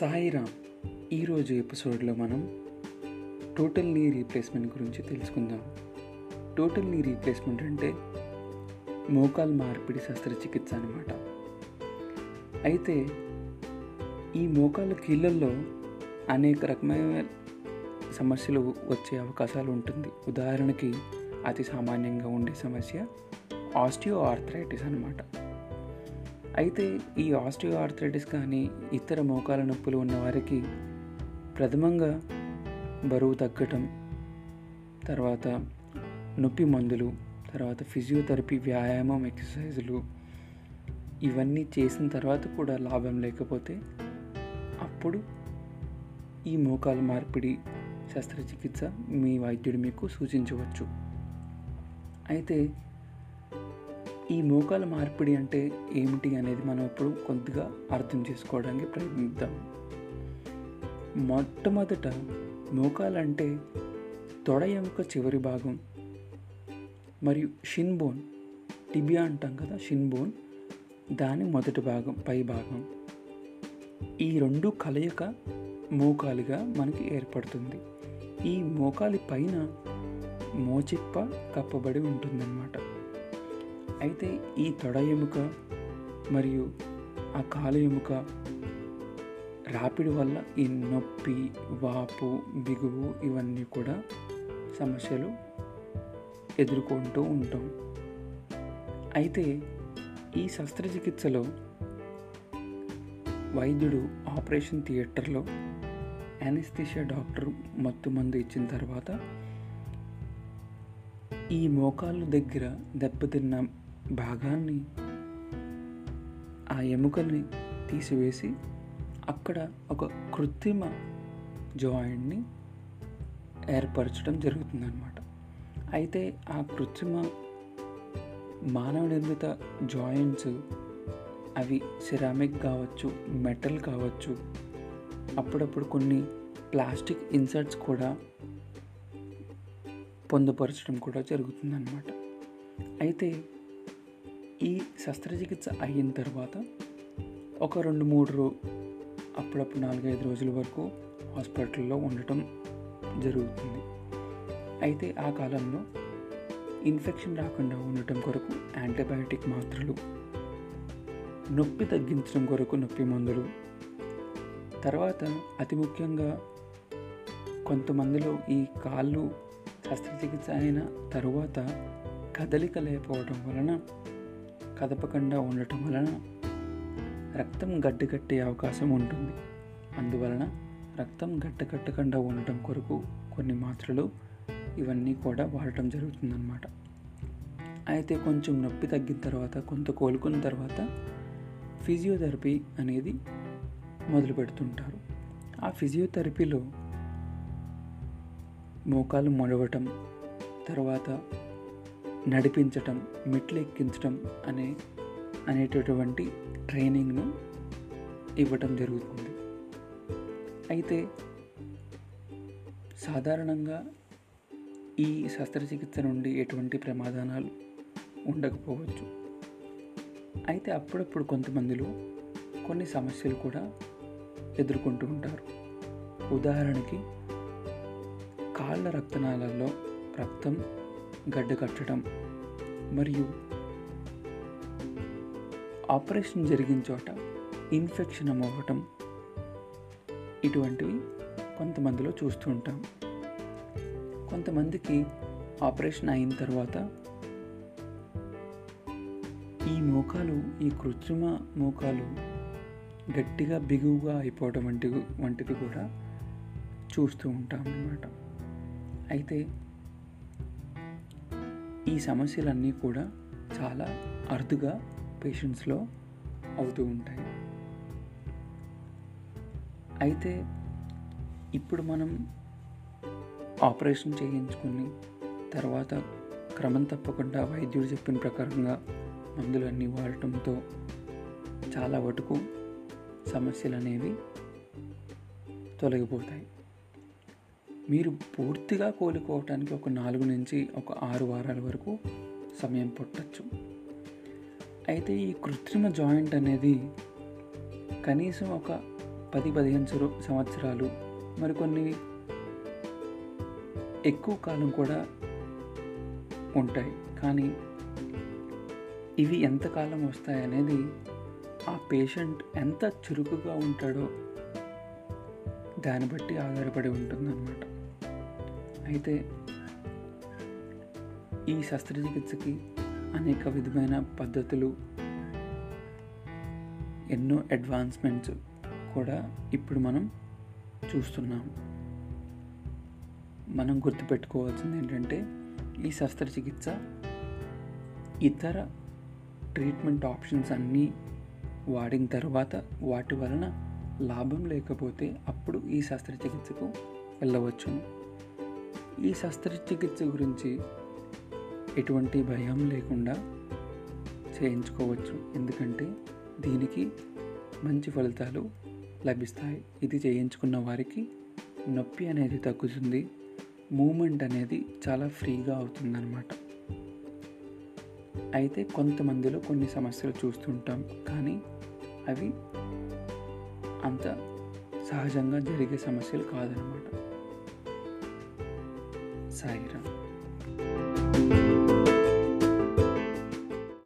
సాయిరామ్ ఈరోజు ఎపిసోడ్లో మనం టోటల్ నీ రీప్లేస్మెంట్ గురించి తెలుసుకుందాం. టోటల్ నీ రీప్లేస్మెంట్ అంటే మోకాల్ మార్పిడి శస్త్రచికిత్స అనమాట అయితే ఈ మోకాళ్ళ కీళ్ళల్లో అనేక రకమైన సమస్యలు వచ్చే అవకాశాలు ఉంటుంది. ఉదాహరణకి అతి సామాన్యంగా ఉండే సమస్య ఆస్టియో ఆర్థరైటిస్ అనమాట అయితే ఈ ఆస్టియో ఆర్థరైటిస్ కానీ ఇతర మోకాల నొప్పులు ఉన్నవారికి ప్రథమంగా బరువు తగ్గటం తర్వాత నొప్పి మందులు తర్వాత ఫిజియోథెరపీ వ్యాయామం ఎక్సర్సైజులు ఇవన్నీ చేసిన తర్వాత కూడా లాభం లేకపోతే అప్పుడు ఈ మోకాలు మార్పిడి శస్త్రచికిత్స మీ వైద్యుడు మీకు సూచించవచ్చు. అయితే ఈ మోకాల మార్పిడి అంటే ఏమిటి అనేది మనం ఇప్పుడు కొద్దిగా అర్థం చేసుకోవడానికి ప్రయత్నిద్దాం. మొట్టమొదట మోకాలంటే తొడ ఎముక చివరి భాగం మరియు షిన్ బోన్ టిబియా అంటాం కదా షిన్ బోన్ దాని మొదటి భాగం పై భాగం. ఈ రెండు కలయిక మోకాలుగా మనకి ఏర్పడుతుంది. ఈ మోకాలి పైన మోచిప్ప కప్పబడి ఉంటుందన్నమాట. అయితే ఈ తొడ ఎముక మరియు ఆ కాలు ఎముక రాపిడి వల్ల ఈ నొప్పి వాపు బిగువు ఇవన్నీ కూడా సమస్యలు ఎదుర్కొంటూ ఉంటాం. అయితే ఈ శస్త్రచికిత్సలో వైద్యుడు ఆపరేషన్ థియేటర్లో యానిస్థిషియా డాక్టర్ మత్తు మందు ఇచ్చిన తర్వాత ఈ మోకాళ్ళ దగ్గర దెబ్బతిన్న భాగాన్ని ఆ ఎముకల్ని తీసివేసి అక్కడ ఒక కృత్రిమ జాయింట్ని ఏర్పరచడం జరుగుతుందన్నమాట. అయితే ఆ కృత్రిమ మానవ నిర్మిత జాయింట్స్ అవి సిరామిక్ కావచ్చు మెటల్ కావచ్చు అప్పుడప్పుడు కొన్ని ప్లాస్టిక్ ఇన్సర్ట్స్ కూడా పొందుపరచడం కూడా జరుగుతుందన్నమాట. అయితే ఈ శస్త్రచికిత్స అయిన తర్వాత ఒక రెండు మూడు రో అప్పుడప్పుడు నాలుగైదు రోజుల వరకు హాస్పిటల్లో ఉండటం జరుగుతుంది. అయితే ఆ కాలంలో ఇన్ఫెక్షన్ రాకుండా ఉండటం కొరకు యాంటీబయాటిక్ మాత్రలు నొప్పి తగ్గించడం కొరకు నొప్పి మందులు తర్వాత అతి ముఖ్యంగా కొంతమందిలో ఈ కాళ్ళు శస్త్రచికిత్స అయిన తరువాత కదలిక లేకపోవడం వలన కదపకుండా ఉండటం వలన రక్తం గడ్డకట్టే అవకాశం ఉంటుంది. అందువలన రక్తం గడ్డకట్టకుండా ఉండటం కొరకు కొన్ని మాత్రలు ఇవన్నీ కూడా వాడటం జరుగుతుందన్నమాట. అయితే కొంచెం నొప్పి తగ్గిన తర్వాత కొంత కోలుకున్న తర్వాత ఫిజియోథెరపీ అనేది మొదలు పెడుతుంటారు. ఆ ఫిజియోథెరపీలో మోకాలు మొడవటం తర్వాత నడిపించటం మెట్లు ఎక్కించటం అనే అనేటటువంటి ట్రైనింగ్ను ఇవ్వటం జరుగుతుంది. అయితే సాధారణంగా ఈ శస్త్రచికిత్స నుండి ఎటువంటి ప్రమాదాలు ఉండకపోవచ్చు. అయితే అప్పుడప్పుడు కొంతమందిలో కొన్ని సమస్యలు కూడా ఎదుర్కొంటూ ఉంటారు. ఉదాహరణకి కాళ్ళ రక్తనాళాల్లో రక్తం గడ్డకట్టడం మరియు ఆపరేషన్ జరిగిన చోట ఇన్ఫెక్షన్ అవ్వటం ఇటువంటివి కొంతమందిలో చూస్తూ ఉంటాం. కొంతమందికి ఆపరేషన్ అయిన తర్వాత ఈ మోకాలు ఈ కృత్రిమ మోకాలు గట్టిగా బిగువుగా అయిపోవడం వంటి వంటిది కూడా చూస్తూ ఉంటాం అన్నమాట. అయితే ఈ సమస్యలన్నీ కూడా చాలా అరుదుగా పేషెంట్స్లో అవుతూ ఉంటాయి. అయితే ఇప్పుడు మనం ఆపరేషన్ చేయించుకుని తర్వాత క్రమం తప్పకుండా వైద్యుడు చెప్పిన ప్రకారంగా మందులన్నీ వాడటంతో చాలా వరకు సమస్యలు అనేవి తొలగిపోతాయి. మీరు పూర్తిగా కోలుకోవటానికి ఒక నాలుగు నుంచి ఒక ఆరు వారాల వరకు సమయం పట్టచ్చు. అయితే ఈ కృత్రిమ జాయింట్ అనేది కనీసం ఒక పది పదిహేను సంవత్సరాలు మరికొన్ని ఎక్కువ కాలం కూడా ఉంటాయి. కానీ ఇవి ఎంతకాలం వస్తాయి అనేది ఆ పేషెంట్ ఎంత చురుకుగా ఉంటాడో దాన్ని బట్టి ఆధారపడి ఉంటుందన్నమాట. అయితే ఈ శస్త్రచికిత్సకి అనేక విధమైన పద్ధతులు ఎన్నో అడ్వాన్స్మెంట్స్ కూడా ఇప్పుడు మనం చూస్తున్నాం. మనం గుర్తుపెట్టుకోవాల్సింది ఏంటంటే ఈ శస్త్రచికిత్స ఇతర ట్రీట్మెంట్ ఆప్షన్స్ అన్నీ వాడిన తర్వాత వాటి వలన లాభం లేకపోతే అప్పుడు ఈ శస్త్రచికిత్సకు వెళ్ళవచ్చును ఈ శస్త్రచికిత్స గురించి ఎటువంటి భయం లేకుండా చేయించుకోవచ్చు. ఎందుకంటే దీనికి మంచి ఫలితాలు లభిస్తాయి. ఇది చేయించుకున్న వారికి నొప్పి అనేది తగ్గుతుంది. మూమెంట్ అనేది చాలా ఫ్రీగా అవుతుందన్నమాట. అయితే కొంతమందిలో కొన్ని సమస్యలు చూస్తుంటాం. కానీ అవి అంత సహజంగా జరిగే సమస్యలు కాదనమాట Zaira.